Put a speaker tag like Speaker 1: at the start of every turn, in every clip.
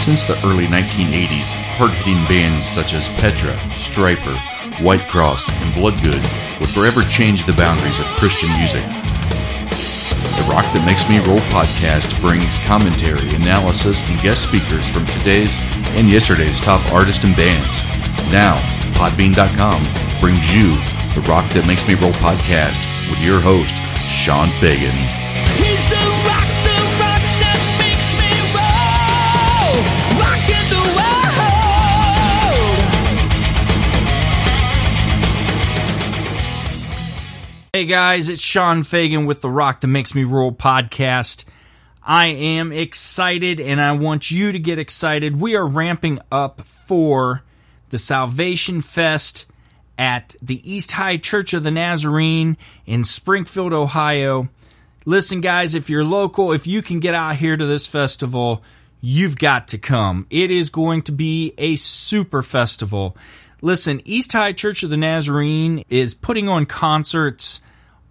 Speaker 1: Since the early 1980s, hard hitting bands such as Petra, Stryper, Whitecross, and Bloodgood would forever change the boundaries of Christian music. The Rock That Makes Me Roll podcast brings commentary, analysis, and guest speakers from today's and yesterday's top artists and bands. Now, Podbean.com brings you the Rock That Makes Me Roll podcast with your host, Sean Fagan.
Speaker 2: Guys, it's Sean Fagan with the Rock That Makes Me Roll podcast. I am excited and I want you to get excited. We are ramping up for the Salvation Fest at the East High Church of the Nazarene in Springfield, Ohio. Listen, guys, if you're local, if you can get out here to this festival, you've got to come. It is going to be a super festival. Listen, East High Church of the Nazarene is putting on concerts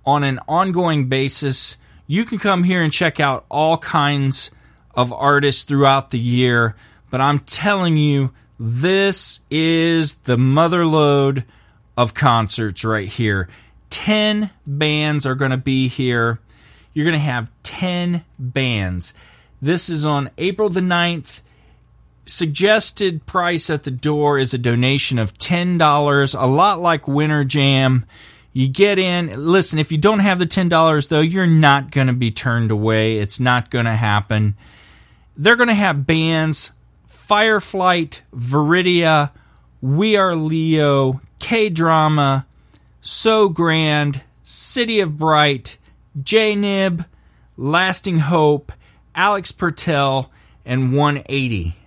Speaker 2: on an ongoing basis. You can come here and check out all kinds of artists throughout the year, but I'm telling you, this is the mother lode of concerts right here. 10 bands are going to be here. You're going to have 10 bands. This is on April the 9th. Suggested price at the door is a donation of $10, a lot like Winter Jam. You get in, listen, if you don't have the $10 though, you're not going to be turned away. It's not going to happen. They're going to have bands Fireflight, Veridia, We Are Leo, K Drama, So Grand, City of Bright, JNiBB, Lasting Hope, Alex Pertel, and 180.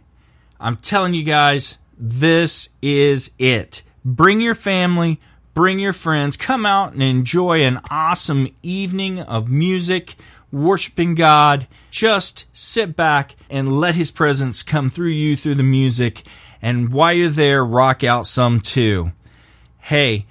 Speaker 2: I'm telling you guys, this is it. Bring your family, bring your friends, come out and enjoy an awesome evening of music, worshiping God. Just sit back and let His presence come through you through the music. And while you're there, rock out some too. Hey,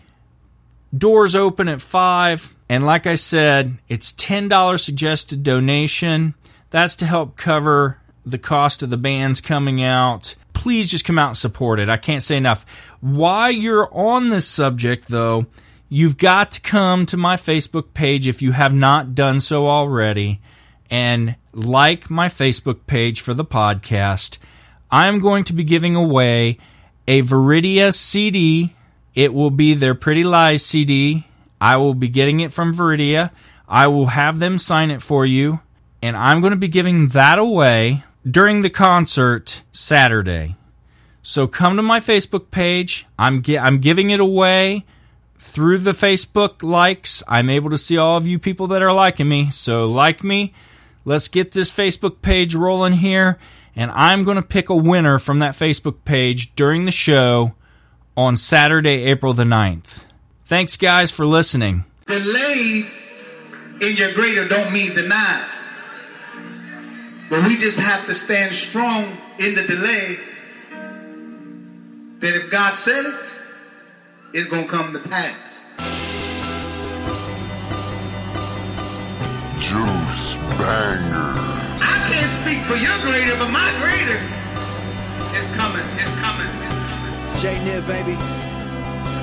Speaker 2: doors open at 5. And like I said, it's $10 suggested donation. That's to help cover the cost of the bands coming out. Please just come out and support it. I can't say enough. While you're on this subject, though, you've got to come to my Facebook page if you have not done so already and like my Facebook page for the podcast. I'm going to be giving away a Veridia CD. It will be their Pretty Lies CD. I will be getting it from Veridia. I will have them sign it for you, and I'm going to be giving that away during the concert Saturday. So come to my Facebook page. I'm gi- I'm giving it away through the Facebook likes. I'm able to see all of you people that are liking me. So like me. Let's get this Facebook page rolling here, and I'm going to pick a winner from that Facebook page during the show on Saturday, April the 9th. Thanks guys for listening.
Speaker 3: Delay in your greater don't mean deny. But we just have to stand strong in the delay that if God said it, it's going to come to pass.
Speaker 4: Juice bangers.
Speaker 3: I can't speak for your greater, but my greater is coming. It's coming. It's coming.
Speaker 5: JNiBB, baby.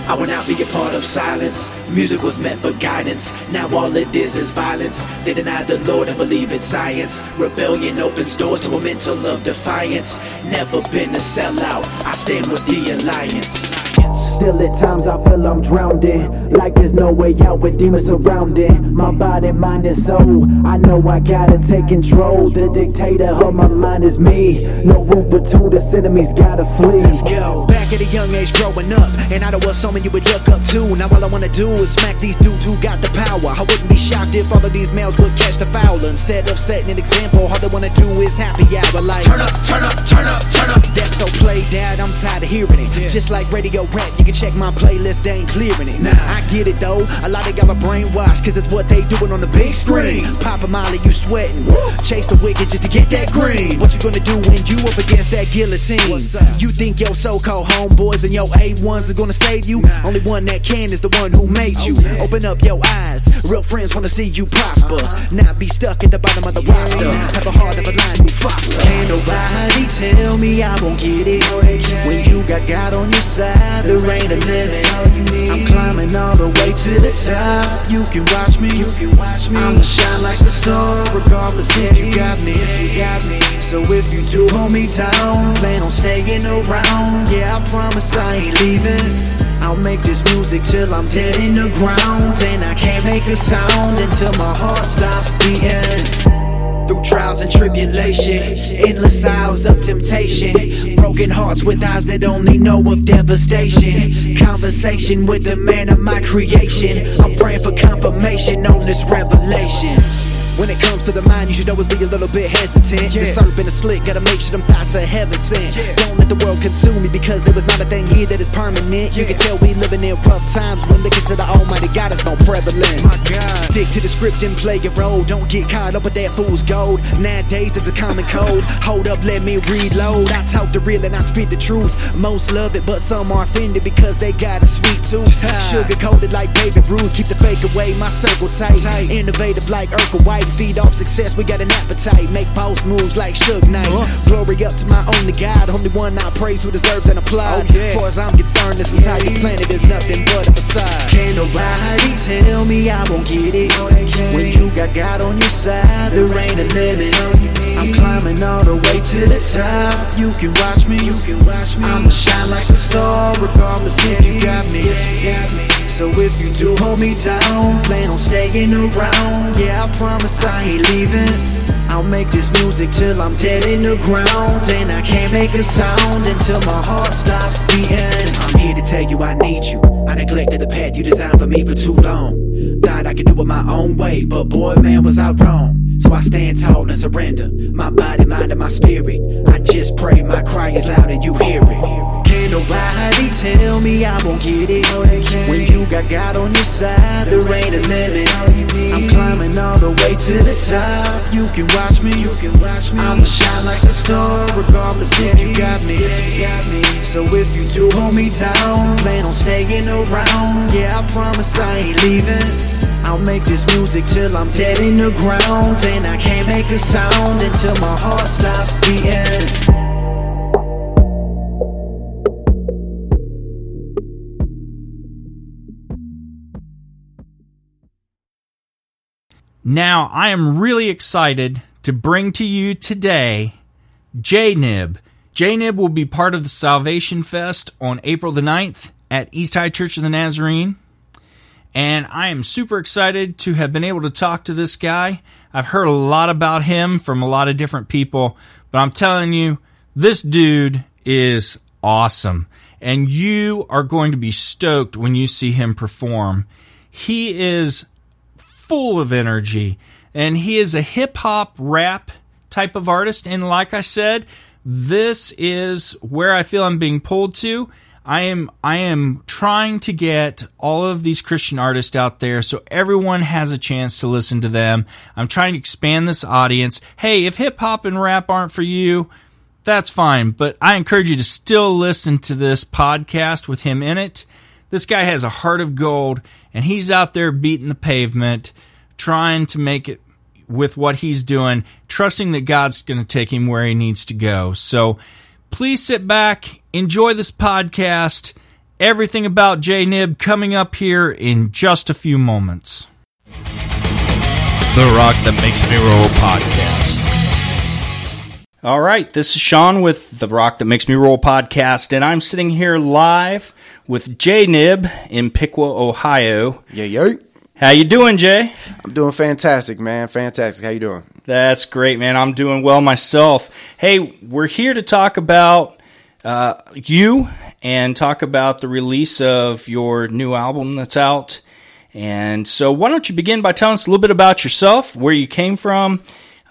Speaker 5: I will not be a part of silence. Music was meant for guidance. Now all it is is violence. They deny the Lord and believe in science. Rebellion opens doors to a mental of defiance. Never been a sellout. I stand with the alliance.
Speaker 6: Still at times I feel I'm drowning Like there's no way out with demons surrounding My body, mind, and soul I know I gotta take control The dictator of my mind is me No room for two, this enemy's gotta flee
Speaker 5: Let's go. Back at a young age growing up, and I was someone you would look up to. Now all I wanna do is smack these dudes who got the power. I wouldn't be shocked if all of these males would catch the foul. Instead of setting an example, all they wanna do is happy hour. Like turn up, turn up, turn up, turn up. That's so played out, I'm tired of hearing it. Just like radio rap, you can check my playlist, they ain't clearing it. Nah, I get it though. A lot of got my brainwashed, cause it's what they doing on the big screen. Pop a molly, you sweating. Chase the wicked just to get that green. What you gonna do when you up against that guillotine? You think your so-called homeboys and your A1s are gonna save you? Only one that can is the one who made you. Open up your eyes. Real friends wanna see you prosper. Not be stuck at the bottom of the roster. Have a heart of a lion who foster. Can't nobody tell me I won't get it. When you got God on your side, there ain't a limit. All the way to the top. You can watch me. You can watch me. I'ma shine like a star, regardless if you got me. So if you do hold me down, plan on staying around. Yeah, I promise I ain't leaving. I'll make this music till I'm dead in the ground And I can't make a sound until my heart stops beating through trials and tribulation, endless hours of temptation, broken hearts with eyes that only know of devastation. Conversation with the man of my creation. I'm praying for confirmation on this revelation. When it comes to the mind, you should always be a little bit hesitant. The serpent is slick, gotta make sure them thoughts are heaven sent. Don't let the world consume me because there was not a thing here that is permanent. You can tell we living in rough times when looking to the Almighty God is more prevalent. My God. Stick to the script and play your role. Don't get caught up with that fool's gold. Nowadays it's a common code. Hold up, let me reload. I talk the real and I speak the truth. Most love it, but some are offended because they got a sweet tooth. Sugar coated like baby Ruth. Keep the fake away, my circle tight. Innovative like Urkel White. Feed off success, we got an appetite. Make boss moves like Suge Knight. Uh-huh. Glory up to my only God, only one I praise who deserves an applaud. Oh, Far as I'm concerned, this entire planet is nothing but a facade. Can't nobody tell me I won't get it. When you got God on your side, there ain't a limit. I'm climbing all the way to the top. You can watch me. I'ma shine like a star, regardless if you got me. So if you do hold me down, plan on staying around. Yeah, I promise I ain't leaving. I'll make this music till I'm dead in the ground. And I can't make a sound until my heart stops beating. I'm here to tell you I need you. I neglected the path you designed for me for too long. Thought I could do it my own way, but boy, man, was I wrong. So I stand tall and surrender. My body, mind, and my spirit. I just pray my cry is loud and you hear it. Can't nobody tell me I won't get it. When you got God on your side, there ain't a limit. I'm climbing all the way to the top. You can watch me. I'ma shine like a star, regardless if you got me. So if you do hold me down, plan on staying around. Yeah, I promise I ain't leaving. I'll make this music till I'm dead in the ground. And I can't make a sound until my heart stops beating.
Speaker 2: Now, I am really excited to bring to you today JNiBB. JNiBB will be part of the Salvation Fest on April the 9th at East High Church of the Nazarene. And I am super excited to have been able to talk to this guy. I've heard a lot about him from a lot of different people, but I'm telling you, this dude is awesome. And you are going to be stoked when you see him perform. He is full of energy and he is a hip hop rap type of artist and like I said this is where I feel I'm being pulled to I am I am trying to get all of these Christian artists out there so everyone has a chance to listen to them. I'm trying to expand this audience. Hey, if hip hop and rap aren't for you, that's fine, but I encourage you to still listen to this podcast with him in it. This guy has a heart of gold and he's out there beating the pavement trying to make it with what he's doing, trusting that God's going to take him where he needs to go. So please sit back, enjoy this podcast. Everything about JNiBB coming up here in just a few moments.
Speaker 1: The Rock That Makes Me Roll podcast.
Speaker 2: All right, this is Sean with the Rock That Makes Me Roll podcast, and I'm sitting here live with JNiBB in Piqua, Ohio.
Speaker 7: Yeah, yo.
Speaker 2: How you doing, Jay?
Speaker 7: I'm doing fantastic, man. Fantastic. How you doing?
Speaker 2: That's great, man. I'm doing well myself. Hey, we're here to talk about uh, you and talk about the release of your new album that's out. And so, why don't you begin by telling us a little bit about yourself, where you came from,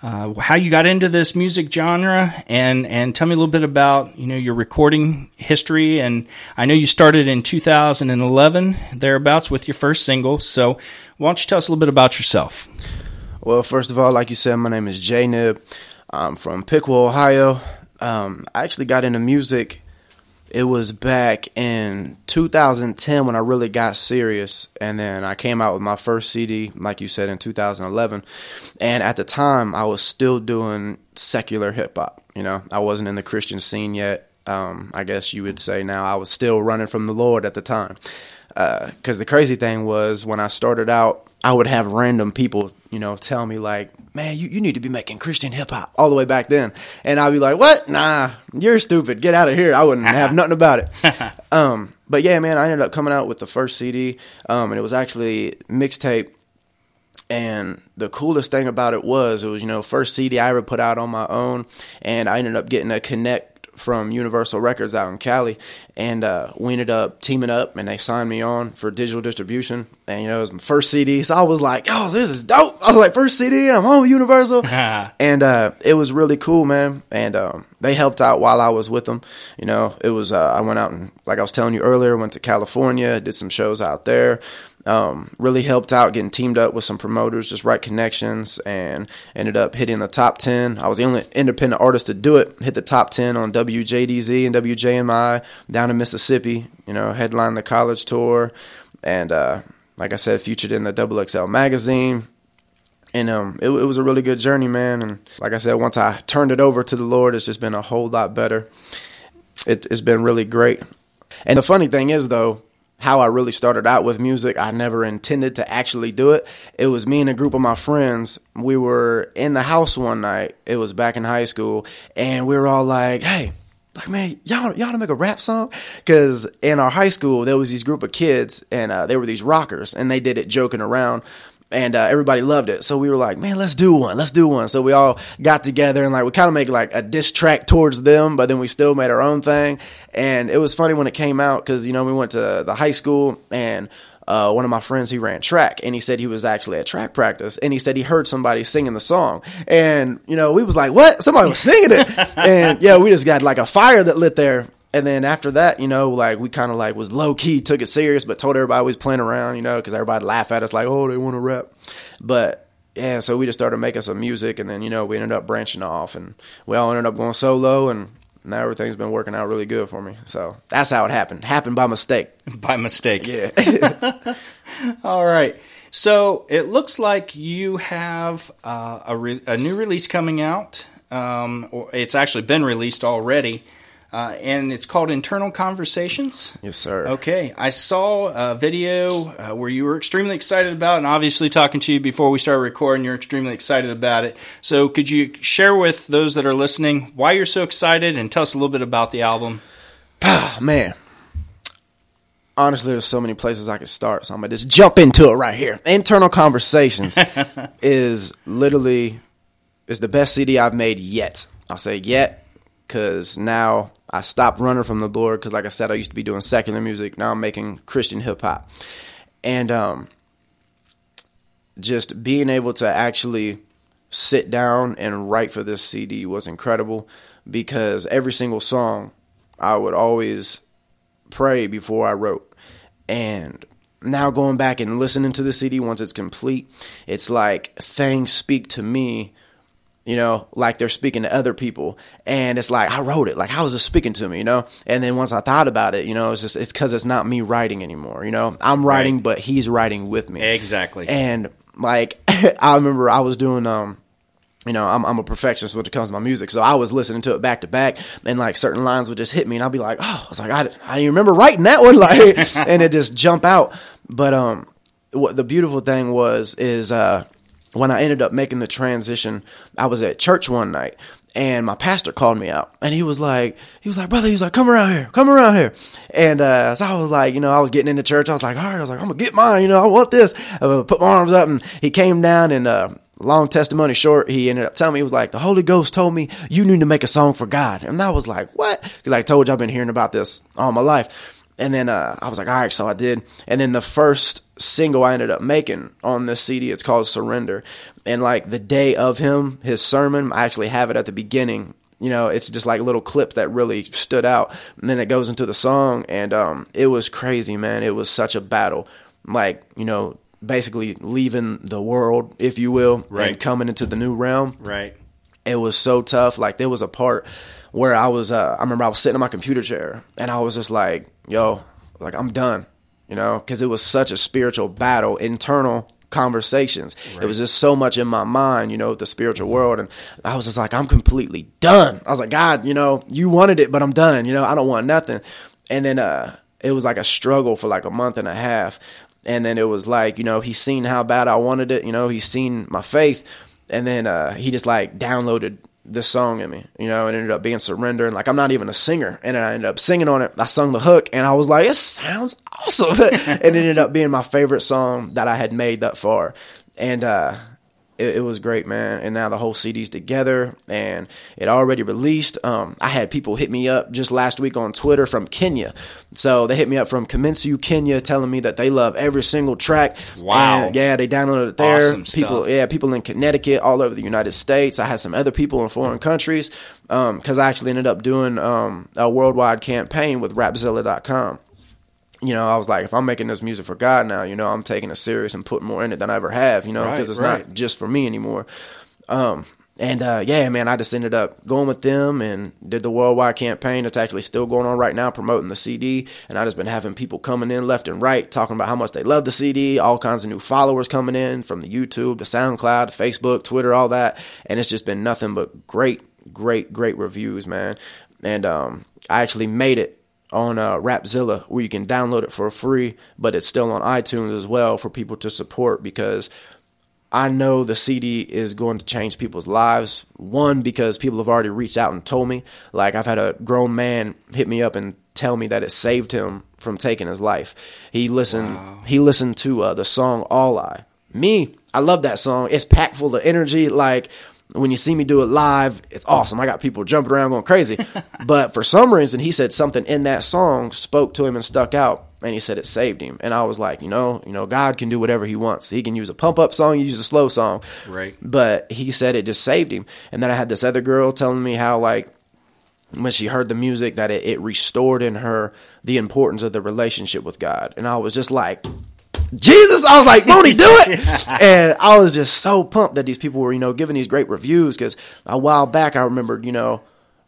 Speaker 2: uh, how you got into this music genre, and and tell me a little bit about you know your recording history. And I know you started in 2011 thereabouts with your first single. So, why don't you tell us a little bit about yourself?
Speaker 7: Well, first of all, like you said, my name is JNiBB. I'm from Piqua, Ohio. Um, I actually got into music. It was back in 2010 when I really got serious, and then I came out with my first CD, like you said, in 2011. And at the time, I was still doing secular hip hop. You know, I wasn't in the Christian scene yet. Um, I guess you would say now I was still running from the Lord at the time. Because the crazy thing was when I started out, I would have random people, you know, tell me like, "Man, you, you need to be making Christian hip hop." All the way back then, and I'd be like, "What? Nah, you're stupid. Get out of here." I wouldn't have nothing about it. um, but yeah, man, I ended up coming out with the first CD, um, and it was actually mixtape and the coolest thing about it was it was you know first CD I ever put out on my own, and I ended up getting a connect from Universal Records out in Cali, and uh, we ended up teaming up, and they signed me on for digital distribution. And you know it was my first CD, so I was like, "Oh, this is dope!" I was like, first CD, I'm on Universal," and uh, it was really cool, man. And um, they helped out while I was with them. You know, it was uh, I went out and like I was telling you earlier, went to California, did some shows out there um, really helped out getting teamed up with some promoters, just right connections, and ended up hitting the top 10. I was the only independent artist to do it, hit the top 10 on WJDZ and WJMI down in Mississippi, you know, headlined the college tour, and uh, like I said, featured in the Double XL magazine. And um, it, it was a really good journey, man. And like I said, once I turned it over to the Lord, it's just been a whole lot better. It, it's been really great. And the funny thing is, though, how I really started out with music. I never intended to actually do it. It was me and a group of my friends. We were in the house one night. It was back in high school, and we were all like, "Hey." Like man, y'all y'all to make a rap song? Because in our high school there was these group of kids, and uh, they were these rockers, and they did it joking around and uh, everybody loved it. So we were like, man, let's do one, let's do one. So we all got together and like we kind of made like a diss track towards them, but then we still made our own thing. And it was funny when it came out because you know we went to the high school and. Uh, one of my friends he ran track and he said he was actually at track practice and he said he heard somebody singing the song and you know we was like what somebody was singing it and yeah we just got like a fire that lit there and then after that, you know, like we kind of like was low key, took it serious, but told everybody we was playing around, you know, because everybody laugh at us like, oh, they want to rap. But yeah, so we just started making some music, and then you know we ended up branching off, and we all ended up going solo, and now everything's been working out really good for me. So that's how it happened. Happened by mistake.
Speaker 2: By mistake.
Speaker 7: Yeah.
Speaker 2: All right. So it looks like you have uh, a, re- a new release coming out. Um, it's actually been released already. Uh, and it's called Internal Conversations.
Speaker 7: yes, sir.
Speaker 2: Okay, I saw a video uh, where you were extremely excited about, it, and obviously talking to you before we started recording, you're extremely excited about it. So, could you share with those that are listening why you're so excited, and tell us a little bit about the album?
Speaker 7: Oh, man. Honestly, there's so many places I could start, so I'm gonna just jump into it right here. Internal Conversations is literally is the best CD I've made yet. I'll say yet because now I stopped running from the Lord because, like I said, I used to be doing secular music. Now I'm making Christian hip hop, and um, just being able to actually sit down and write for this CD was incredible because every single song I would always pray before I wrote. And now going back and listening to the CD once it's complete, it's like things speak to me, you know, like they're speaking to other people. And it's like, I wrote it. Like, how is it speaking to me, you know? And then once I thought about it, you know, it's just, it's because it's not me writing anymore, you know? I'm writing,
Speaker 2: Right.
Speaker 7: but he's writing with me.
Speaker 2: Exactly.
Speaker 7: And like I remember I was doing um you know, I'm I'm a perfectionist when it comes to my music, so I was listening to it back to back, and like certain lines would just hit me, and I'd be like, "Oh," I was like, "I, I didn't remember writing that one," like, and it just jump out. But um, what the beautiful thing was is uh, when I ended up making the transition, I was at church one night, and my pastor called me out, and he was like, he was like, brother, he was like, come around here, come around here, and uh, so I was like, you know, I was getting into church, I was like, all right, I was like, I'm gonna get mine, you know, I want this, I put my arms up, and he came down, and uh, long testimony short, he ended up telling me, he was like, the Holy Ghost told me you need to make a song for God, and I was like, what? Because I told you I've been hearing about this all my life. And then uh, I was like, all right, so I did. And then the first single I ended up making on this CD, it's called Surrender. And like the day of him, his sermon, I actually have it at the beginning. You know, it's just like little clips that really stood out. And then it goes into the song, and um, it was crazy, man. It was such a battle. Like, you know, basically leaving the world, if you will,
Speaker 2: Right.
Speaker 7: and coming into the new realm
Speaker 2: right.
Speaker 7: it was so tough. Like there was a part where I was, uh, I remember I was sitting in my computer chair and I was just like, yo, like I'm done, you know, because it was such a spiritual battle, internal conversations. It was just so much in my mind, you know, the spiritual world. And I was just like, I'm completely done. I was like, God, you know, you wanted it, but I'm done. You know, I don't want nothing. And then uh, it was like a struggle for like a month and a half. And then it was like, you know, he's seen how bad I wanted it. You know, he's seen my faith. And then uh, he just like downloaded this song in me, you know, it ended up being Surrender. And like, I'm not even a singer. And I ended up singing on it. I sung the hook and I was like, it sounds awesome. it ended up being my favorite song that I had made that far. And, uh, it, it was great, man. And now the whole CD's together and it already released. Um, I had people hit me up just last week on Twitter from Kenya. So they hit me up from Kamensu, Kenya, telling me that they love every single track.
Speaker 8: Wow.
Speaker 7: And, yeah, they downloaded it there.
Speaker 8: Awesome
Speaker 7: people,
Speaker 8: stuff.
Speaker 7: yeah, people in Connecticut, all over the United States. I had some other people in foreign countries because I actually ended up doing um, a worldwide campaign with Rapzilla.com you know, I was like, if I'm making this music for God now, you know, I'm taking it serious and putting more in it than I ever have, you know,
Speaker 8: Right,
Speaker 7: because it's
Speaker 8: right.
Speaker 7: not just for me anymore. Um, and uh, yeah, man, I just ended up going with them and did the worldwide campaign. It's actually still going on right now, promoting the CD. And I just been having people coming in left and right, talking about how much they love the CD. All kinds of new followers coming in from the YouTube, the SoundCloud, the Facebook, Twitter, all that. And it's just been nothing but great, great, great reviews, man. And um, I actually made it on uh, Rapzilla where you can download it for free, but it's still on iTunes as well for people to support because I know the CD is going to change people's lives. One, because people have already reached out and told me. Like, I've had a grown man hit me up and tell me that it saved him from taking his life. He listened. He listened to uh, the song "All I." Me, I love that song. It's packed full of energy. Like when you see me do it live, it's awesome. I got people jumping around going crazy. but for some reason, he said something in that song spoke to him and stuck out. And he said it saved him. And I was like, you know, you know, God can do whatever He wants. He can use a pump up song, use a slow song.
Speaker 8: Right.
Speaker 7: But he said it just saved him. And then I had this other girl telling me how like when she heard the music that it, it restored in her the importance of the relationship with God. And I was just like, Jesus, I was like, won't he do it? and I was just so pumped that these people were, you know, giving these great reviews because a while back I remembered, you know,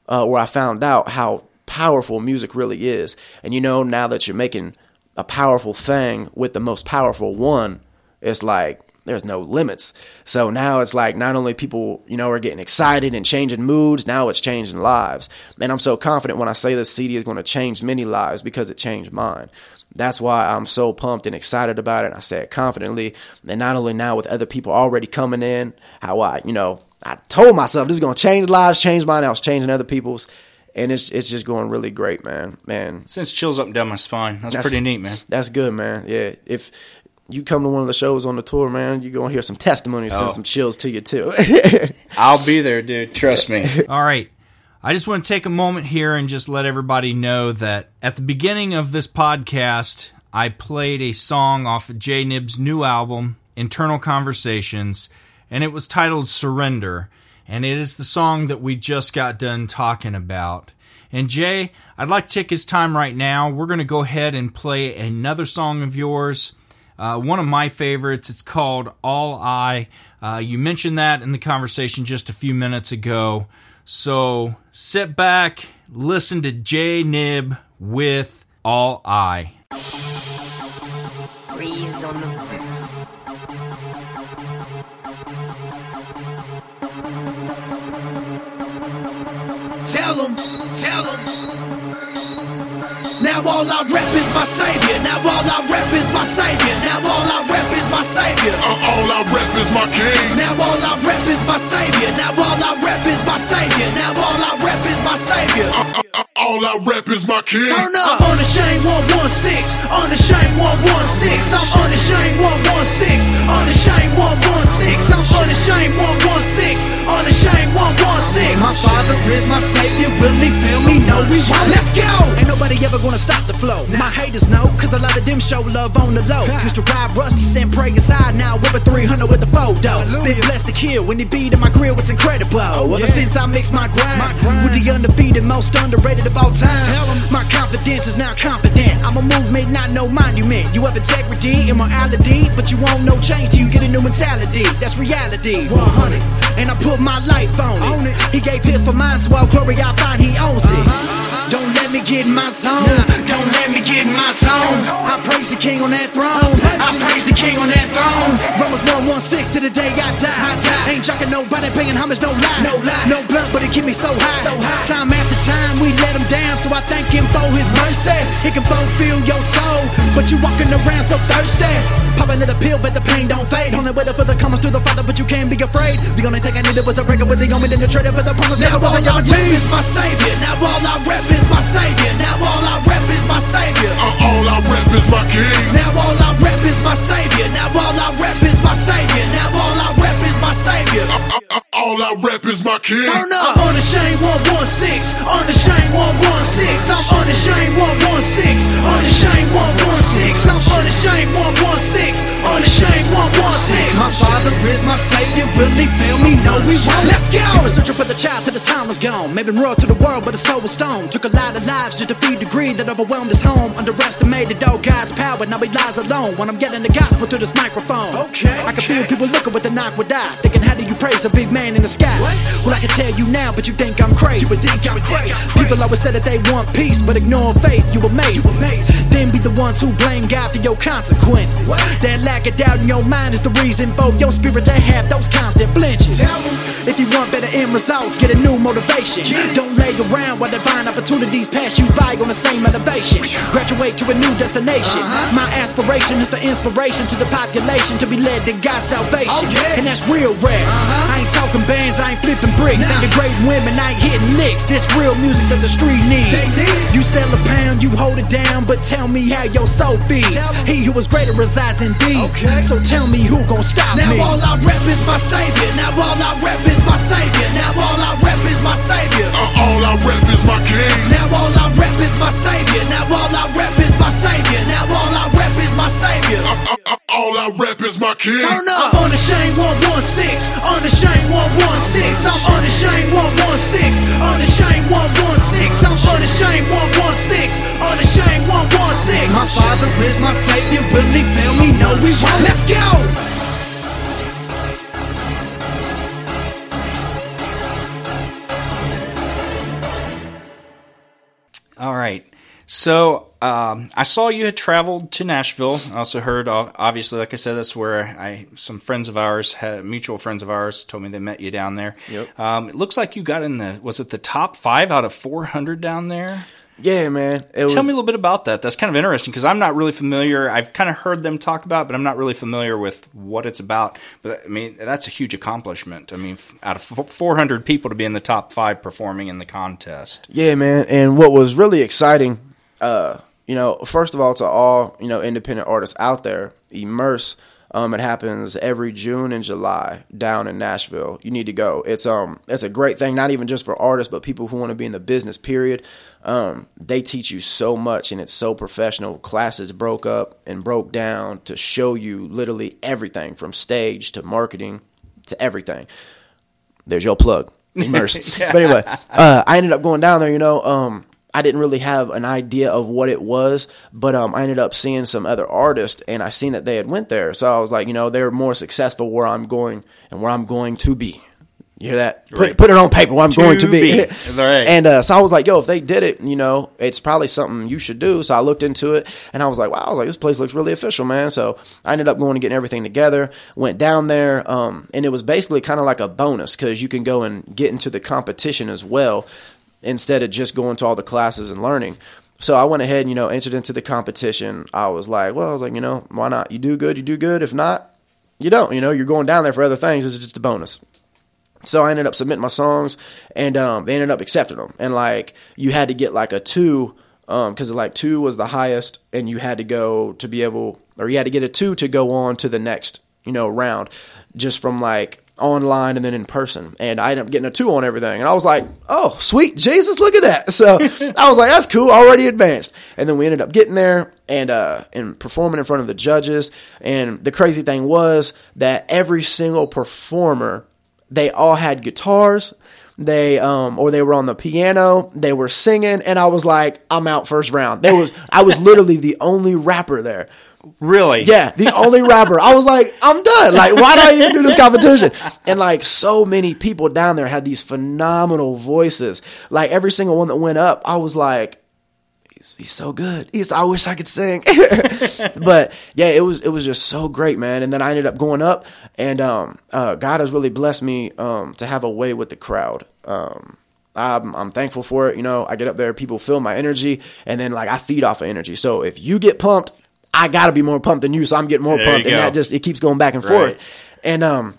Speaker 7: uh, where I found out how powerful music really is. And you know, now that you're making a powerful thing with the most powerful one, it's like there's no limits. So now it's like not only people, you know, are getting excited and changing moods, now it's changing lives. And I'm so confident when I say this CD is going to change many lives because it changed mine. That's why I'm so pumped and excited about it. I say it confidently. And not only now with other people already coming in, how I, you know, I told myself this is going to change lives, change mine. I was changing other people's. And it's it's just going really great, man. Man,
Speaker 8: Since chills up and down my spine. That's,
Speaker 7: That's-
Speaker 8: pretty neat, man.
Speaker 7: that's good, man. Yeah. If you come to one of the shows on the tour, man, you're gonna hear some testimonies, send
Speaker 8: Oh.
Speaker 7: some chills to you too.
Speaker 8: I'll be there, dude. Trust me.
Speaker 2: All right. I just want to take a moment here and just let everybody know that at the beginning of this podcast, I played a song off of JNiBB's new album, Internal Conversations, and it was titled Surrender. And it is the song that we just got done talking about. And Jay, I'd like to take his time right now. We're going to go ahead and play another song of yours. Uh, one of my favorites. It's called All I. Uh, you mentioned that in the conversation just a few minutes ago. So sit back, listen to JNiBB with All I.
Speaker 5: Tell them, tell them. Now all I rep is my savior. Now all I rep is my savior. Now all I rep is my savior.
Speaker 4: Uh, all I rep is my king.
Speaker 5: Now all I rep is my savior. Now all I rep is my savior. Now all I rep is my savior.
Speaker 4: Uh, uh, all I rep is my king.
Speaker 5: Turn up. I'm unashamed 116. Unashamed 116. I'm unashamed 116. Unashamed 116. I'm unashamed 116. Unashamed 116. My father is my savior. Really feel me? No, we won't. Let's go. Ain't nobody ever gonna stop the flow. My haters know, cause a lot of them show love on the low. Used to ride rusty, send prayers high. Now with a 300 with the photo. Been blessed to kill. When he beat in my grill, it's incredible. Oh, ever since I mixed my grind, my with the undefeated, most underrated of all time. My confidence is now confident. I'm a movement, not no monument. You have integrity, immorality, but you won't no change till you get a new mentality. That's reality. 100. And I put my life on it. He gave his for mine, so I'll glory I find he owns it. Uh-huh. Don't let me get in my zone. Don't let me get in my zone. I praise the king on that throne. I praise the king on that throne. Romans 116 to the day I die. Ain't jocking nobody, paying homage, no lie. No lie. No blood, but it keep me so high. So high. Time after time, we let him down. So I thank him for his mercy. He can fulfill your soul, but you walking around so thirsty. Popping another pill, but the pain don't fade. Only to feel the comments through the father, but you can't be afraid. The only thing I needed was a record with the only then the trade for the promise. Now all I rep is my savior. Now all I rep is my savior. Now all I rep is my savior.
Speaker 4: Uh, all I rep is my king.
Speaker 5: Now all I rep is my savior. Now all I rep is my savior. Now all I rep is my savior.
Speaker 4: Uh, uh, all I rep is my king.
Speaker 5: Turn up. I'm unashamed 116. Unashamed 116. I'm unashamed 116. Unashamed 116. I'm unashamed 116. Unashamed 116. My father is my savior. Will he fail me? No, we won't. Let's go. He was searching for the child till the time was gone. Made him royal to the world, but his soul was stone. Took a lot of lives just to feed the greed that overwhelmed his home. Underestimated oh God's power. Now he lies alone when I'm getting the gospel through this microphone. Okay. I can feel people looking with the knock would die. Thinking, how do you praise a big man in the sky? Well, I can tell you now, but you think I'm crazy. You would think I'm crazy. People always say that they want peace, but ignore faith. You amazed amazed Then be the ones who blame God for your consequences. That lack of doubt in your mind is the reason for your spirit to have those constant flinches. If you want better end results, get a new motivation. Don't lay around while divine opportunities pass you by on the same elevation. Graduate to a new destination. My aspiration is the inspiration to the population to be led to God's salvation. Oh, and that's real rare. Uh-huh. I ain't talking bands, I ain't flipping bricks. Ain't degrading women, I ain't hitting licks. This real music that the street needs. You sell a pound, you hold it down, but tell me how your soul feeds. He who is greater resides in thee. So tell me who gon' stop
Speaker 9: Now
Speaker 5: me.
Speaker 9: Now all I rep is my savior. Now all I rep is my savior. Now all I rep is my savior.
Speaker 4: Uh, all I rep is my king.
Speaker 9: Now all I rep is my savior. Now all I all I rep is my
Speaker 4: king.
Speaker 5: Turn up.
Speaker 9: I'm on the unashamed 116. On the Unashamed 116. I'm on the unashamed 116. On the Unashamed 116. I'm on the unashamed 116. On the Unashamed 116.
Speaker 5: My father is my savior. Will he fail me? No, we won't.
Speaker 9: Let's go.
Speaker 8: All right. So um, I saw you had traveled to Nashville. I also heard, obviously, like I said, that's where I some friends of ours, had, mutual friends of ours, told me they met you down there.
Speaker 7: Yep.
Speaker 8: Um, it looks like you got in the was it the top five out of four hundred down there?
Speaker 7: Yeah, man. It was,
Speaker 8: Tell me a little bit about that. That's kind of interesting because I'm not really familiar. I've kind of heard them talk about, it, but I'm not really familiar with what it's about. But I mean, that's a huge accomplishment. I mean, f- out of f- 400 people to be in the top five performing in the contest.
Speaker 7: Yeah, man. And what was really exciting, uh, you know, first of all, to all you know independent artists out there, immerse. Um, it happens every June and July down in Nashville. You need to go. It's um, it's a great thing, not even just for artists, but people who want to be in the business. Period. Um, they teach you so much, and it's so professional. Classes broke up and broke down to show you literally everything from stage to marketing to everything. There's your plug. Immerse. But anyway, uh, I ended up going down there. You know, um, I didn't really have an idea of what it was, but um, I ended up seeing some other artists, and I seen that they had went there. So I was like, you know, they're more successful where I'm going and where I'm going to be. You hear that? Put,
Speaker 8: Right.
Speaker 7: put it on paper where I'm
Speaker 8: To
Speaker 7: going to be.
Speaker 8: be. Right.
Speaker 7: And uh, so I was like, yo, if they did it, you know, it's probably something you should do. So I looked into it, and I was like, wow, I was like, this place looks really official, man. So I ended up going and getting everything together. Went down there, um, and it was basically kind of like a bonus because you can go and get into the competition as well instead of just going to all the classes and learning. So I went ahead and, you know, entered into the competition. I was like, well, I was like, you know, why not? You do good, you do good. If not, you don't. You know, you're going down there for other things. It's just a bonus. So I ended up submitting my songs, and um, they ended up accepting them. And like, you had to get like a two, because like two was the highest, and you had to go to be able, or you had to get a two to go on to the next, you know, round, just from like online and then in person. And I ended up getting a two on everything, and I was like, oh, sweet Jesus, look at that. So I was like, that's cool, already advanced. And then we ended up getting there and uh, and performing in front of the judges. And the crazy thing was that every single performer they all had guitars they um or they were on the piano they were singing and i was like i'm out first round there was i was literally the only rapper there
Speaker 8: Really?
Speaker 7: yeah the only rapper i was like i'm done like why do i even do this competition and like so many people down there had these phenomenal voices like every single one that went up i was like he's he's so good. He's I wish I could sing. but yeah, it was it was just so great, man. And then I ended up going up, and um, uh, God has really blessed me um, to have a way with the crowd. Um, I'm, I'm thankful for it. You know, I get up there, people feel my energy, and then like I feed off of energy. So if you get pumped, I gotta be more pumped than you, so I'm getting more
Speaker 8: There
Speaker 7: pumped, and that just it keeps going back and
Speaker 8: Right.
Speaker 7: forth. And um,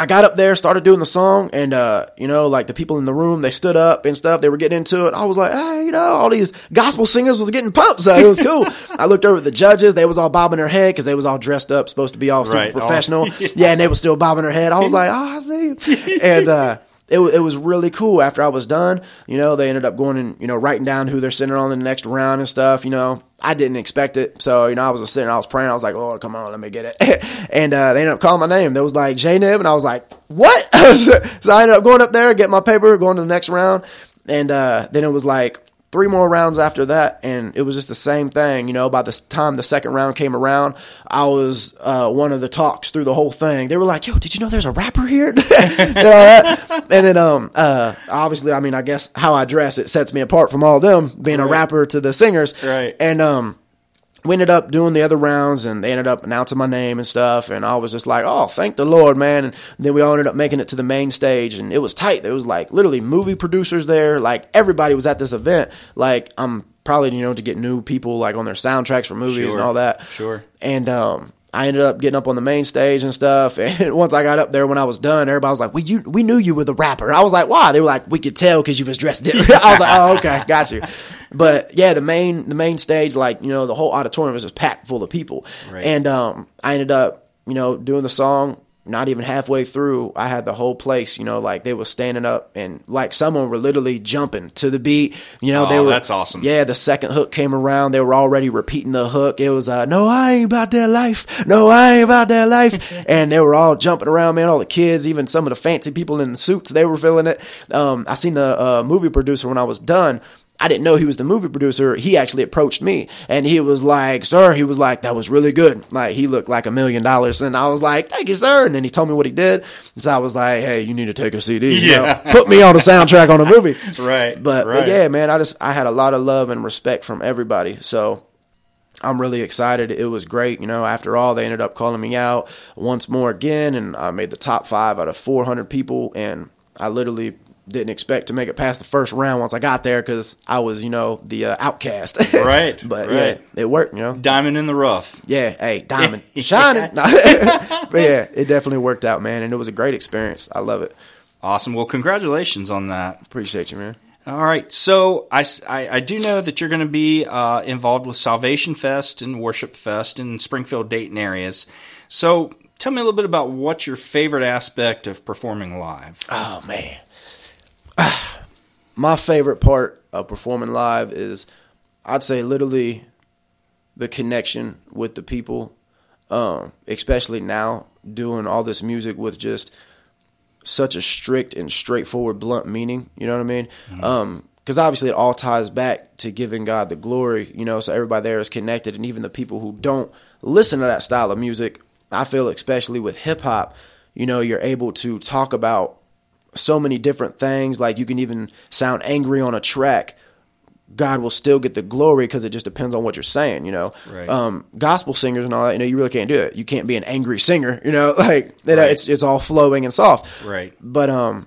Speaker 7: I got up there, started doing the song, and uh, you know, like the people in the room, they stood up and stuff. They were getting into it. I was like, hey, you know, all these gospel singers was getting pumped, so it was cool. I looked over at the judges; they was all bobbing their head because they was all dressed up, supposed to be all super
Speaker 8: Right.
Speaker 7: Professional. yeah, and they was still bobbing their head. I was like, oh, I see. And uh, it it was really cool. After I was done, you know, they ended up going and you know writing down who they're sending on the next round and stuff. You know, I didn't expect it, so you know, I was just sitting, I was praying. I was like, oh, come on, let me get it. and uh, they ended up calling my name. There was like JNiBB, and I was like, what? so I ended up going up there, getting my paper, going to the next round, and uh, then it was like three more rounds after that, and it was just the same thing. You know, by the time the second round came around, I was uh, one of the talks through the whole thing. They were like, "Yo, did you know there's a rapper here?" and, and then, um, uh, obviously, I mean, I guess how I dress it sets me apart from all them being a rapper to the singers,
Speaker 8: Right.
Speaker 7: And um, we ended up doing the other rounds and they ended up announcing my name and stuff and I was just like, oh, thank the Lord, man. And then we all ended up making it to the main stage and it was tight. There was like literally movie producers there. Like everybody was at this event. Like I'm probably, you know, to get new people like on their soundtracks for movies
Speaker 8: Sure.
Speaker 7: and all that.
Speaker 8: Sure.
Speaker 7: And um I ended up getting up on the main stage and stuff. And once I got up there, when I was done, everybody was like, "We you we knew you were the rapper." I was like, "Why?" They were like, "We could tell because you was dressed different." I was like, "Oh, okay, got you." But yeah, the main the main stage, like you know, the whole auditorium was just packed full of people.
Speaker 8: Right.
Speaker 7: And um, I ended up, you know, doing the song. Not even halfway through, I had the whole place, you know, like they were standing up and like someone were literally jumping to the beat. You know, they
Speaker 8: Oh,
Speaker 7: were
Speaker 8: that's awesome.
Speaker 7: Yeah, the second hook came around, they were already repeating the hook. It was uh, "No, I ain't about that life. No, I ain't about that life." and they were all jumping around, man. All the kids, even some of the fancy people in the suits, they were feeling it. Um, I seen the uh, movie producer when I was done. I didn't know he was the movie producer. He actually approached me and he was like, Sir, he was like, that was really good. Like, he looked like a million dollars. And I was like, Thank you, sir. And then he told me what he did. So I was like, Hey, you need to take a CD. you know,
Speaker 8: Yeah.
Speaker 7: put me on the soundtrack on a movie.
Speaker 8: Right,
Speaker 7: But,
Speaker 8: right.
Speaker 7: but yeah, man, I just, I had a lot of love and respect from everybody. So, I'm really excited. It was great. You know, after all, they ended up calling me out once more again, and I made the top five out of 400 people. And I literally didn't expect to make it past the first round once I got there because I was, you know, the uh, outcast.
Speaker 8: Right,
Speaker 7: but
Speaker 8: right.
Speaker 7: yeah, it worked, you know.
Speaker 8: Diamond in the rough.
Speaker 7: Yeah, hey, diamond shining. but yeah, it definitely worked out, man. And it was a great experience. I love it.
Speaker 8: Awesome. Well, congratulations on that.
Speaker 7: Appreciate you, man.
Speaker 8: All right. So I I do know that you're going to be uh, involved with Salvation Fest and Worship Fest in Springfield, Dayton areas. So tell me a little bit about what's your favorite aspect of performing live.
Speaker 7: Oh man. My favorite part of performing live is I'd say literally the connection with the people. Um, especially now doing all this music with just such a strict and straightforward blunt meaning, you know what I mean? Um, because obviously it all ties back to giving God the glory, you know, so everybody there is connected and even the people who don't listen to that style of music, I feel especially with hip hop, you know, you're able to talk about so many different things. Like you can even sound angry on a track. God will still get the glory because it just depends on what you're saying, you know.
Speaker 8: Right.
Speaker 7: Um, gospel singers and all that, you know, you really can't do it. You can't be an angry singer, you know. Like you know,
Speaker 8: Right.
Speaker 7: it's it's all flowing and soft.
Speaker 8: Right.
Speaker 7: But um,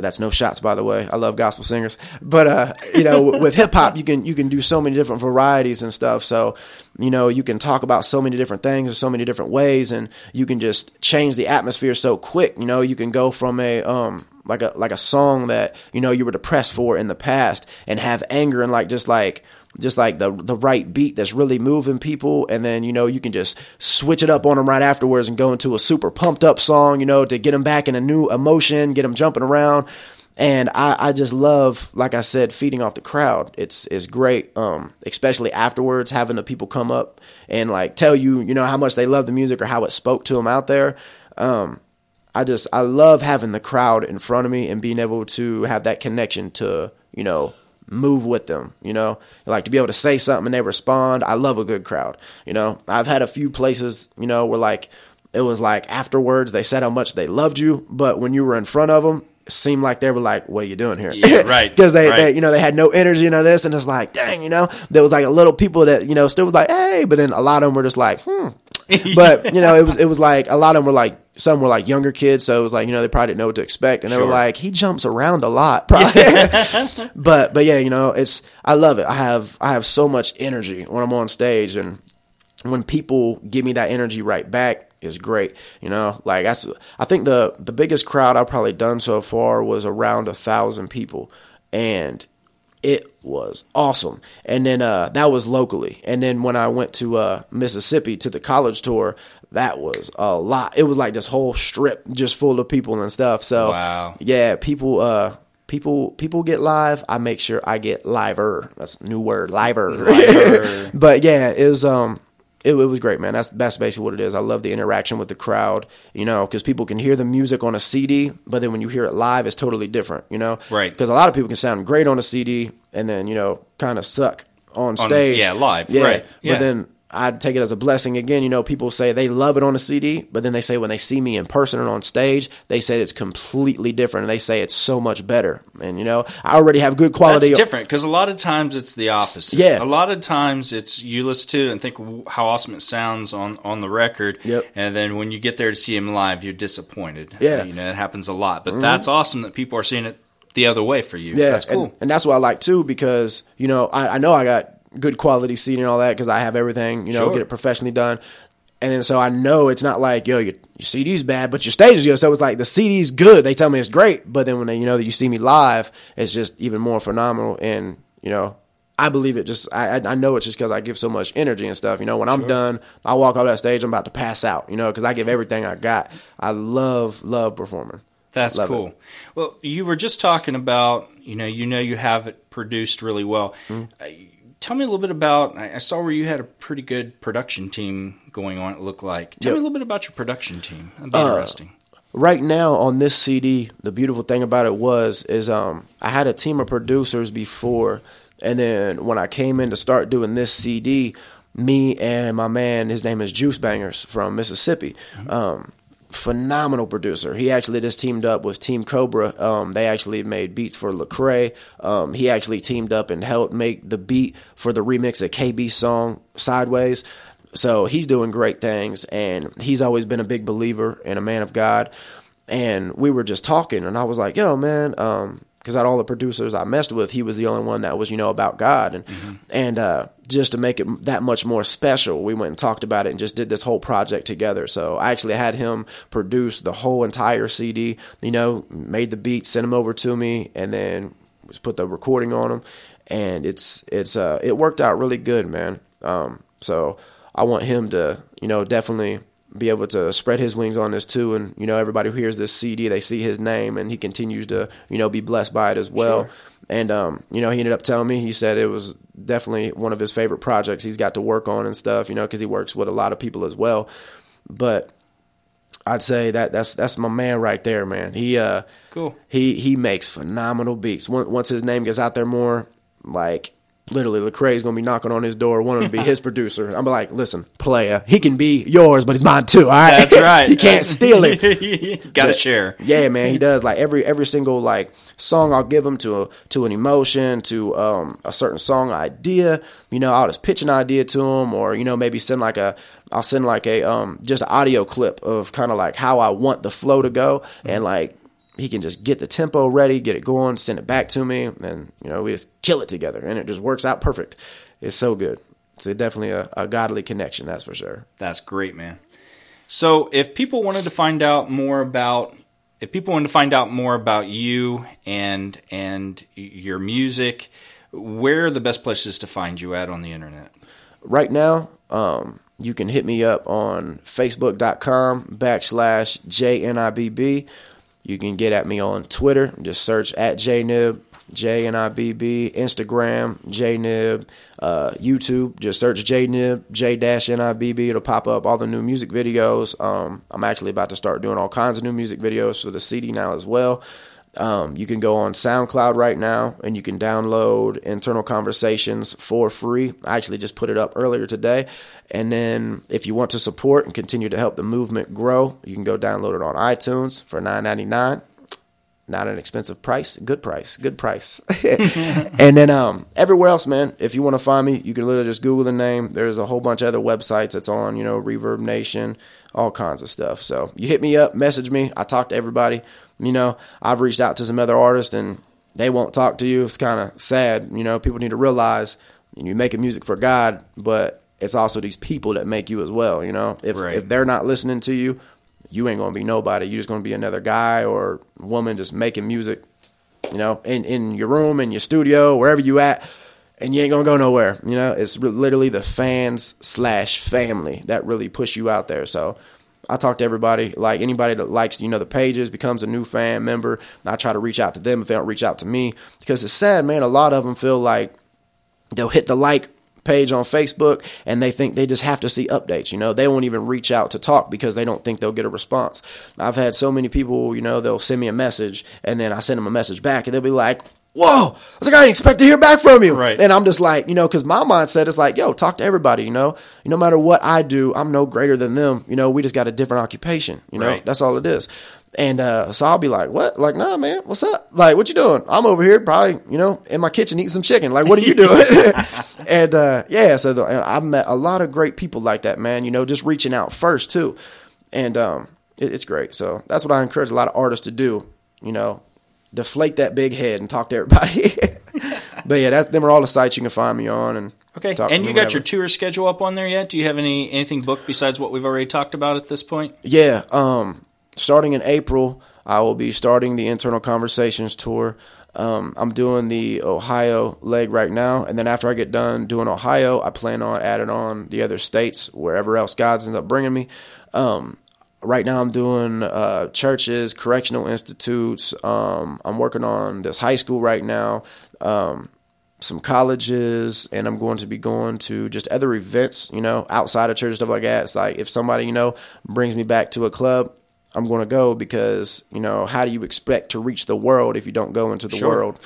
Speaker 7: that's no shots, by the way. I love gospel singers, but uh, you know, with hip hop, you can you can do so many different varieties and stuff. So, you know, you can talk about so many different things in so many different ways, and you can just change the atmosphere so quick. You know, you can go from a um like a like a song that you know you were depressed for in the past, and have anger and like just like just like the the right beat that's really moving people, and then you know you can just switch it up on them right afterwards and go into a super pumped up song, you know, to get them back in a new emotion, get them jumping around. And I, I just love, like I said, feeding off the crowd. It's it's great, um, especially afterwards, having the people come up and like tell you, you know, how much they love the music or how it spoke to them out there. Um, I just I love having the crowd in front of me and being able to have that connection to you know move with them. You know, like to be able to say something and they respond. I love a good crowd. You know, I've had a few places you know where like it was like afterwards they said how much they loved you, but when you were in front of them, seemed like they were like, "What are you doing here?"
Speaker 8: Yeah, right,
Speaker 7: Because they,
Speaker 8: right.
Speaker 7: they, you know, they had no energy, you know, this, and it's like, dang, you know, there was like a little people that you know still was like, "Hey," but then a lot of them were just like, "Hmm." But you know, it was it was like a lot of them were like some were like younger kids, so it was like you know they probably didn't know what to expect, and they were like, "He jumps around a lot." Probably. but but yeah, you know, it's I love it. I have I have so much energy when I'm on stage, and when people give me that energy right back is great. You know, like that's I think the the biggest crowd I've probably done so far was around a thousand people, and it was awesome. And then uh, that was locally. And then when I went to uh, Mississippi to the college tour, that was a lot. It was like this whole strip just full of people and stuff. So
Speaker 8: Wow.
Speaker 7: yeah, people uh people people get live. I make sure I get liver. That's a new word, liver.
Speaker 8: Liver.
Speaker 7: but yeah, it was um it, it was great, man. That's that's basically what it is. I love the interaction with the crowd, you know, because people can hear the music on a CD, but then when you hear it live, it's totally different, you know.
Speaker 8: Right.
Speaker 7: Because a lot of people can sound great on a CD and then you know kind of suck on stage.
Speaker 8: yeah, live,
Speaker 7: Yeah.
Speaker 8: right, yeah.
Speaker 7: But then I take it as a blessing again. You know, people say they love it on a CD, but then they say when they see me in person and on stage, they say it's completely different, and they say it's so much better. And you know, I already have good quality.
Speaker 8: That's different because a lot of times it's the opposite.
Speaker 7: Yeah.
Speaker 8: a lot of times it's you listen to it and think how awesome it sounds on on the record.
Speaker 7: Yep.
Speaker 8: and then when you get there to see him live, you're disappointed.
Speaker 7: Yeah. Mm-hmm.
Speaker 8: you know it happens a lot. But that's awesome that people are seeing it the other way for you.
Speaker 7: Yeah,
Speaker 8: that's cool.
Speaker 7: and, and that's what I like too because you know I, I know I got good quality seating and all that because I have everything you know
Speaker 8: Sure.
Speaker 7: get it professionally done, and then so I know it's not like yo your, your CD's bad but your stage is good. So it's like the CD's good. They tell me it's great, but then when they you know that you see me live, it's just even more phenomenal. And you know I believe it. Just I I- know it's just because I give so much energy and stuff. You know when I'm done, I walk off that stage, I'm about to pass out. You know because I give everything I got. I love love performing.
Speaker 8: That's
Speaker 7: Love
Speaker 8: cool.
Speaker 7: it.
Speaker 8: Well, you were just talking about you know you know you have it produced really well.
Speaker 7: Mm-hmm.
Speaker 8: Tell me a little bit about. I saw where you had a pretty good production team going on. It looked like. Tell
Speaker 7: Yep.
Speaker 8: me a little bit about your production team. That'd be
Speaker 7: Uh,
Speaker 8: interesting.
Speaker 7: right now on this CD, the beautiful thing about it was is um I had a team of producers before, and then when I came in to start doing this CD, me and my man, his name is Juice Bangers from Mississippi. Um, phenomenal producer. He actually just teamed up with Team Cobra. Um, they actually made beats for Lecrae. Um, he actually teamed up and helped make the beat for the remix of KB's song Sideways. So he's doing great things, and he's always been a big believer and a man of God. And we were just talking, and I was like, "Yo, man," because out of all the producers I messed with, he was the only one that was, you know, about God, and and uh, just to make it that much more special, we went and talked about it and just did this whole project together. So I actually had him produce the whole entire CD. You know, made the beat, sent him over to me, and then just put the recording on him, and it's it's uh it worked out really good, man. Um, so I want him to, you know, definitely be able to spread his wings on this too, and you know, everybody who hears this CD, they see his name, and he continues to, you know, be blessed by it as well. And um, you know, he ended up telling me he said it was definitely one of his favorite projects he's got to work on and stuff, you know, because he works with a lot of people as well. But I'd say that that's that's my man right there, man. He uh
Speaker 8: Cool.
Speaker 7: He he makes phenomenal beats. Once once his name gets out there more, like literally Lecrae's gonna be knocking on his door, wanting to be his producer. I'm like, listen, player, he can be yours, but he's mine too. All right,
Speaker 8: That's right.
Speaker 7: you can't steal it.
Speaker 8: Got to share.
Speaker 7: Yeah, man, he does. Like every every single like song I'll give him to a, to an emotion, to um, a certain song idea. You know, I'll just pitch an idea to him, or you know, maybe send like a I'll send like a um just an audio clip of kind of like how I want the flow to go, and like he can just get the tempo ready, get it going, send it back to me, and you know we just kill it together, and it just works out perfect. It's so good. It's definitely a, a godly connection, that's for sure.
Speaker 8: That's great, man. So, if people wanted to find out more about, if people wanted to find out more about you and and your music, where are the best places to find you at on the internet?
Speaker 7: right now, um, you can hit me up on facebook.com backslash JNIBB. You can get at me on Twitter. Just search at JNIB, JNIBB, Instagram, JNIB, uh, YouTube. Just search JNIB, J-NIBB. It'll pop up all the new music videos. Um, I'm actually about to start doing all kinds of new music videos for the CD now as well. Um, you can go on SoundCloud right now and you can download internal conversations for free. I actually just put it up earlier today. And then if you want to support and continue to help the movement grow, you can go download it on iTunes for $9.99. not an expensive price, good price, good price. and then um, everywhere else, man, if you want to find me, you can literally just Google the name. There's a whole bunch of other websites that's on, you know, Reverb Nation, all kinds of stuff. So you hit me up, message me. I talk to everybody. You know, I've reached out to some other artists and they won't talk to you. It's kind of sad. You know, people need to realize you're making music for God, but it's also these people that make you as well. You know, if
Speaker 8: Right.
Speaker 7: if they're not listening to you, you ain't gonna be nobody. You're just gonna be another guy or woman just making music. You know, in in your room, in your studio, wherever you at, and you ain't gonna go nowhere. You know, it's re- literally the fans slash family that really push you out there. So. I talk to everybody, like anybody that likes, you know, the pages, becomes a new fan member. I try to reach out to them if they don't reach out to me because it's sad, man. A lot of them feel like they'll hit the like page on Facebook and they think they just have to see updates. You know, they won't even reach out to talk because they don't think they'll get a response. I've had so many people, you know, they'll send me a message and then I send them a message back and they'll be like, Whoa, I was like, I didn't expect to hear back from you.
Speaker 8: Right.
Speaker 7: And I'm just like, you know, because my mindset is like, yo, talk to everybody, you know. No matter what I do, I'm no greater than them. You know, we just got a different occupation. You know,
Speaker 8: Right.
Speaker 7: that's all it is. And uh, so I'll be like, what? Like, nah, man, what's up? Like, what you doing? I'm over here probably, you know, in my kitchen eating some chicken. Like, what are you doing? and uh, yeah, so the, I've met a lot of great people like that, man. You know, just reaching out first too, and um, it, it's great. So that's what I encourage a lot of artists to do. You know, deflate that big head and talk to everybody. but yeah, that's them are all the sites you can find me on. And
Speaker 8: Okay, and you got
Speaker 7: whenever.
Speaker 8: your tour schedule up on there yet? Do you have any anything booked besides what we've already talked about at this point?
Speaker 7: Yeah, um, starting in April, I will be starting the Internal Conversations tour. Um, I'm doing the Ohio leg right now, and then after I get done doing Ohio, I plan on adding on the other states wherever else God's ends up bringing me. Um, right now, I'm doing uh, churches, correctional institutes. Um, I'm working on this high school right now. Um, some colleges and I'm going to be going to just other events, you know, outside of church stuff like that. It's like if somebody, you know, brings me back to a club, I'm going to go because, you know, how do you expect to reach the world if you don't go into the
Speaker 8: Sure.
Speaker 7: world?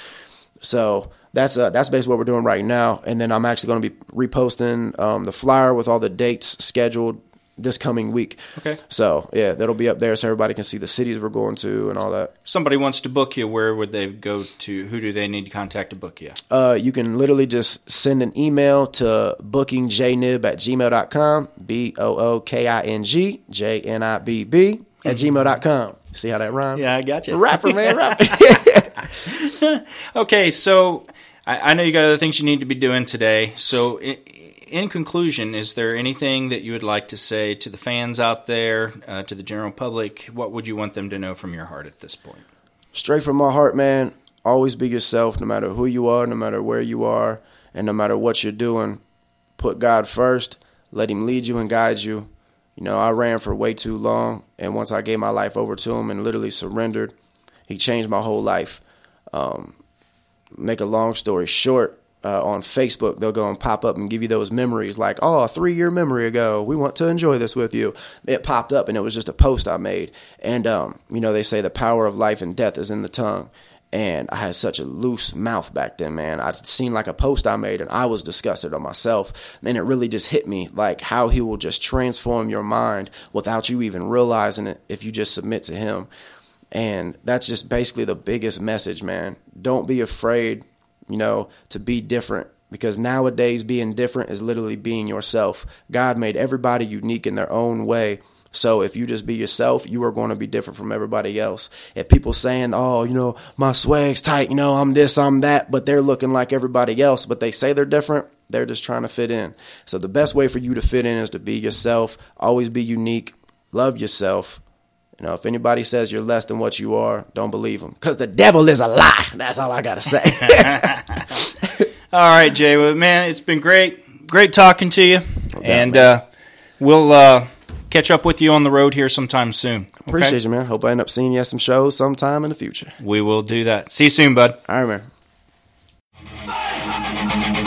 Speaker 7: So that's uh, that's basically what we're doing right now. And then I'm actually going to be reposting um, the flyer with all the dates scheduled this coming week.
Speaker 8: Okay.
Speaker 7: So yeah, that'll be up there so everybody can see the cities we're going to and all that.
Speaker 8: Somebody wants to book you, where would they go to? Who do they need to contact to book you?
Speaker 7: uh, you can literally just send an email to bookingjnib at gmail.com, B O O K I N G J N I B B at gmail.com. See how that rhymes?
Speaker 8: Yeah, I got you.
Speaker 7: Rapper, man, rapper.
Speaker 8: Okay, so I, I know you got other things you need to be doing today. So, in, in conclusion, is there anything that you would like to say to the fans out there, uh, to the general public? What would you want them to know from your heart at this point?
Speaker 7: Straight from my heart, man, always be yourself no matter who you are, no matter where you are, and no matter what you're doing. Put God first, let Him lead you and guide you. You know, I ran for way too long, and once I gave my life over to Him and literally surrendered, He changed my whole life. Um, make a long story short, uh, on Facebook, they'll go and pop up and give you those memories like, oh, a three year memory ago. We want to enjoy this with you. It popped up and it was just a post I made. And, um, you know, they say the power of life and death is in the tongue. And I had such a loose mouth back then, man. I'd seen like a post I made and I was disgusted on myself. And it really just hit me like how he will just transform your mind without you even realizing it if you just submit to him. And that's just basically the biggest message, man. Don't be afraid, you know, to be different because nowadays being different is literally being yourself. God made everybody unique in their own way. So if you just be yourself, you are going to be different from everybody else. If people saying, "Oh, you know, my swag's tight, you know, I'm this, I'm that," but they're looking like everybody else, but they say they're different, they're just trying to fit in. So the best way for you to fit in is to be yourself, always be unique, love yourself, you know, if anybody says you're less than what you are, don't believe them. Because the devil is a lie. That's all I got to say.
Speaker 8: All right, Jay. Well, man, it's been great. Great talking to you. and uh, we'll uh, catch up with you on the road here sometime soon. Okay?
Speaker 7: Appreciate you, man. Hope I end up seeing you at some shows sometime in the future.
Speaker 8: We will do that. See you soon, bud.
Speaker 7: All right, man.